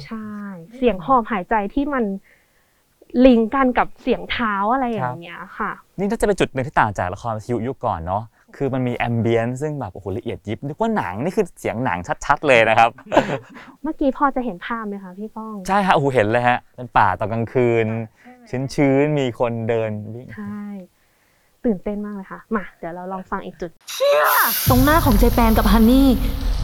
ใช่ เสียงหอบหายใจที่มันลิงก์กันกับเสียงเท้าอะไรอย่างเงี้ยค่ะ นี่น่าจะเป็นจุดหนึ่งที่ต่างจากละครวิทยุยุคก่อนเนาะคือมันมีแอมเบียนซึ่งแบบโอ้โหละเอียดยิบนึกว่าหนังนี่คือเสียงหนังชัดๆเลยนะครับ เมื่อกี้พอจะเห็นภาพไหมคะพี่ก้องใช่ฮะโอ้โหเห็นเลยฮะเป็นป่าตอนกลางคืน ชื้นๆมีคนเดินวิ่งใช่ตื่นเต้นมากเลยค่ะมาเดี๋ยวเราลองฟังอีกจุดตรงหน้าของเจแปนกับฮันนี่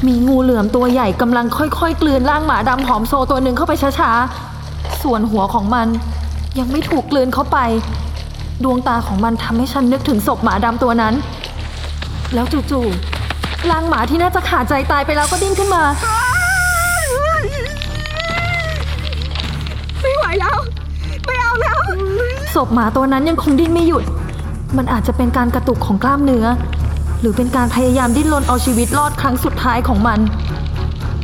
มีงูเหลือมตัวใหญ่กำลังค่อยๆกลืนร่างหมาดำผอมโซตัวหนึ่งเข้าไปช้าๆ ส่วนหัวของมันยังไม่ถูกกลืนเข้าไป ดวงตาของมันทำให้ฉันนึกถึงศพหมาดำตัวนั้น แล้วจู่ๆร่างหมาที่น่าจะขาดใจตายไปแล้วก็ดิ้นขึ้นมา ไม่ไหวแล้ว ไม่เอาแล้ว ศพหมาตัวนั้นยังคงดิ้นไม่หยุด มันอาจจะเป็นการกระตุกของกล้ามเนื้อ หรือเป็นการพยายามดิ้นรนเอาชีวิตรอดครั้งสุดท้ายของมัน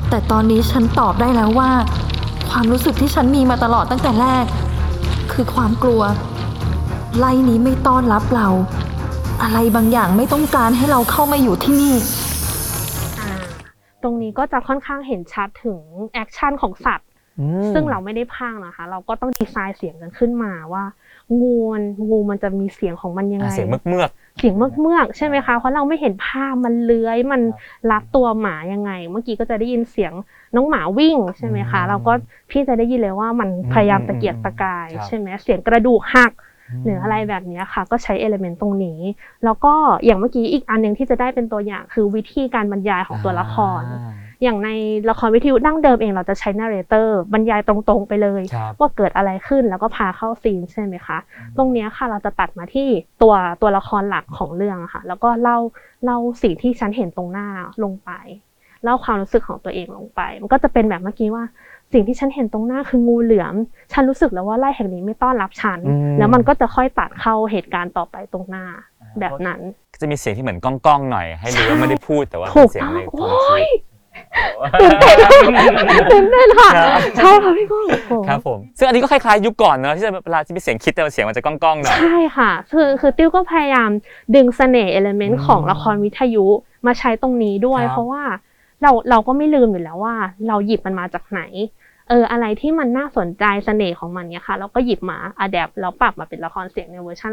แต่ตอนนี้ฉันตอบได้แล้วว่า ความรู้สึกที่ฉันมีมาตลอดตั้งแต่แรก คือความกลัว ไล่นี้ไม่ต้อนรับเรา อะไรบางอย่างไม่ต้องการให้เราเข้ามาอยู่ที่นี่อ่าตรงนี้ก็จะค่อนข้างเห็นชัดถึงแอคชั่นของสัตว์ซึ่งเราไม่ได้พากย์นะคะ เราก็ต้องดีไซน์เสียงกันขึ้นมาว่า งูมันงูมันจะมีเสียงของมันยังอะไง เสียงเมือก เสียงเมือกเมือกๆใช่ไหมคะเพราะเราไม่เห็นภาพมันเลื้อยมันรัดตัวหมายังไง เมื่อกี้ก็จะได้ยินเสียงน้องหมาวิ่งใช่ไหมคะเราก็พี่จะได้ยินเลยว่ามันพยายามตะเกียกตะกายครับใช่ไหมเสียงกระดูกหักหรืออะไรแบบเนี้ยค่ะ ก็ใช้เอลเมนต์ตรงนี้ แล้วก็อย่างเมื่อกี้อีกอันหนึ่งที่จะได้เป็นตัวอย่างคือวิธีการบรรยายของตัวละคร อย่างในละครวิทยุดั้งเดิมเองเราจะใช้นาร์เรเตอร์บรรยายตรงๆไปเลยครับว่าเกิดอะไรขึ้นแล้วก็พาเข้าซีนใช่ไหมคะ ตรงเนี้ยค่ะเราจะตัดมาที่ตัวตัวละครหลักของเรื่องอะค่ะ แล้วก็เล่าเล่าสิ่งที่ฉันเห็นตรงหน้าลงไปเล่าความรู้สึกของตัวเองลงไป มันก็จะเป็นแบบเมื่อกี้ว่า สิ่งที่ฉันเห็นตรงหน้าคืองูเหลือม ฉันรู้สึกแล้วว่าไล่แห่งนี้ไม่ต้อนรับฉันอืมแล้วมันก็จะค่อยตัดเข้าเหตุการณ์ต่อไปตรงหน้าแบบนั้นๆจะมีเสียงที่เหมือนก้องๆหน่อย ให้รู้ว่าไม่ได้พูดแต่ว่าถูเป็นกเสียงต้องในความโอ้คิยด ตื่นเต้นตื่นเต้นค่ะครับใช่ค่ะพี่ก้องโอ้โหครับผม ซึ่งอันนี้ก็คล้ายๆยุคก่อนเนอะที่จะเวลาที่มีเสียงคิดแต่ว่าเสียงมันจะก้องๆหน่อยใช่ค่ะ คือคือติ้วก็พยายามดึงเสน่ห์ element ของละครวิทยุมาใช้ตรงนี้ด้วยครับเพราะว่าเราเราก็ไม่ลืมอยู่แล้วว่า เราหยิบมันมาจากไหนเอออะไรที่มันน่าสนใจเสน่ห์ของมันเนี่ยค่ะเราก็หยิบมา adapt แล้วปรับมาเป็นละครเสียงในเวอร์ชัน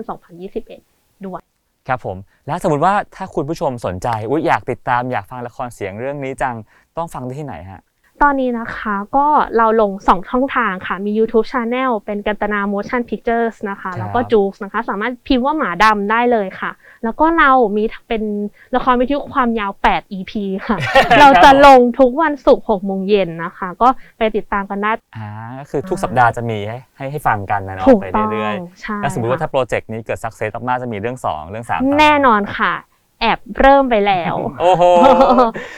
2021 ด้วย ครับผม แล้วสมมติว่าถ้าคุณผู้ชมสนใจอุ๊ยอยากติดตามอยากฟังละครเสียงเรื่องนี้จังต้องฟังได้ที่ไหนฮะ ตอนนี้นะคะก็เราลง 2 ช่องทางค่ะ มี YouTube Channel เป็นกันตนา Motion Pictures นะคะครับแล้วก็จูกนะคะ สามารถพิมพ์ว่าหมาดำได้เลยค่ะ แล้วก็เรามีเป็นละครวิทยุความยาว 8 EP ค่ะ เราจะลงทุกวันศุกร์6โมงเย็นนะคะ ก็ไปติดตามกันได้อ่าก็คือทุกสัปดาห์จะมีให้ให้ให้ฟังกันนะเนาะถูกไปต้องเรื่อยใช่ๆแล้วสมมติว่าค่ะถ้าโปรเจกต์นี้เกิดสักเซสมากๆจะมีเรื่อง 2 เรื่อง3ามแน่นอนค่ะ แอบเริ่มไปแล้ว โอ้โห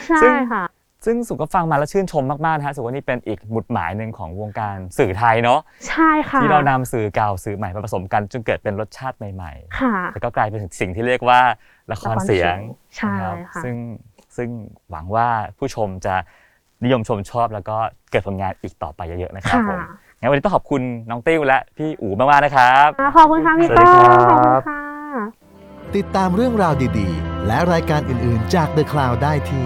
ใช่ซึ่งค่ะ ซึ่งสุก็ฟังมาแล้วชื่นชมมากๆนะฮะสุว่านี่เป็นอีกหมุดหมายหนึ่งของวงการสื่อไทยเนาะใช่ค่ะ ที่เรานำสื่อเก่าสื่อใหม่มาผสมกันจนเกิดเป็นรสชาติใหม่ค่ะ ๆแล้วก็กลายเป็นสิ่งที่เรียกว่าละครเสียงใช่นะครับค่ะ ซึ่งซึ่งหวังว่าผู้ชมจะนิยมชมชอบแล้วก็เกิดผลงานอีกต่อไปเยอะๆนะครับค่ะผมงั้นวันนี้ต้องขอบคุณน้องติ้วและพี่อู๋มากๆนะครับขอบคุณค่ะพี่สวัสต้ดีอครังบขอบคุณค่ะ ติดตามเรื่องราวดีๆ และรายการอื่นๆจาก The Cloud ได้ที่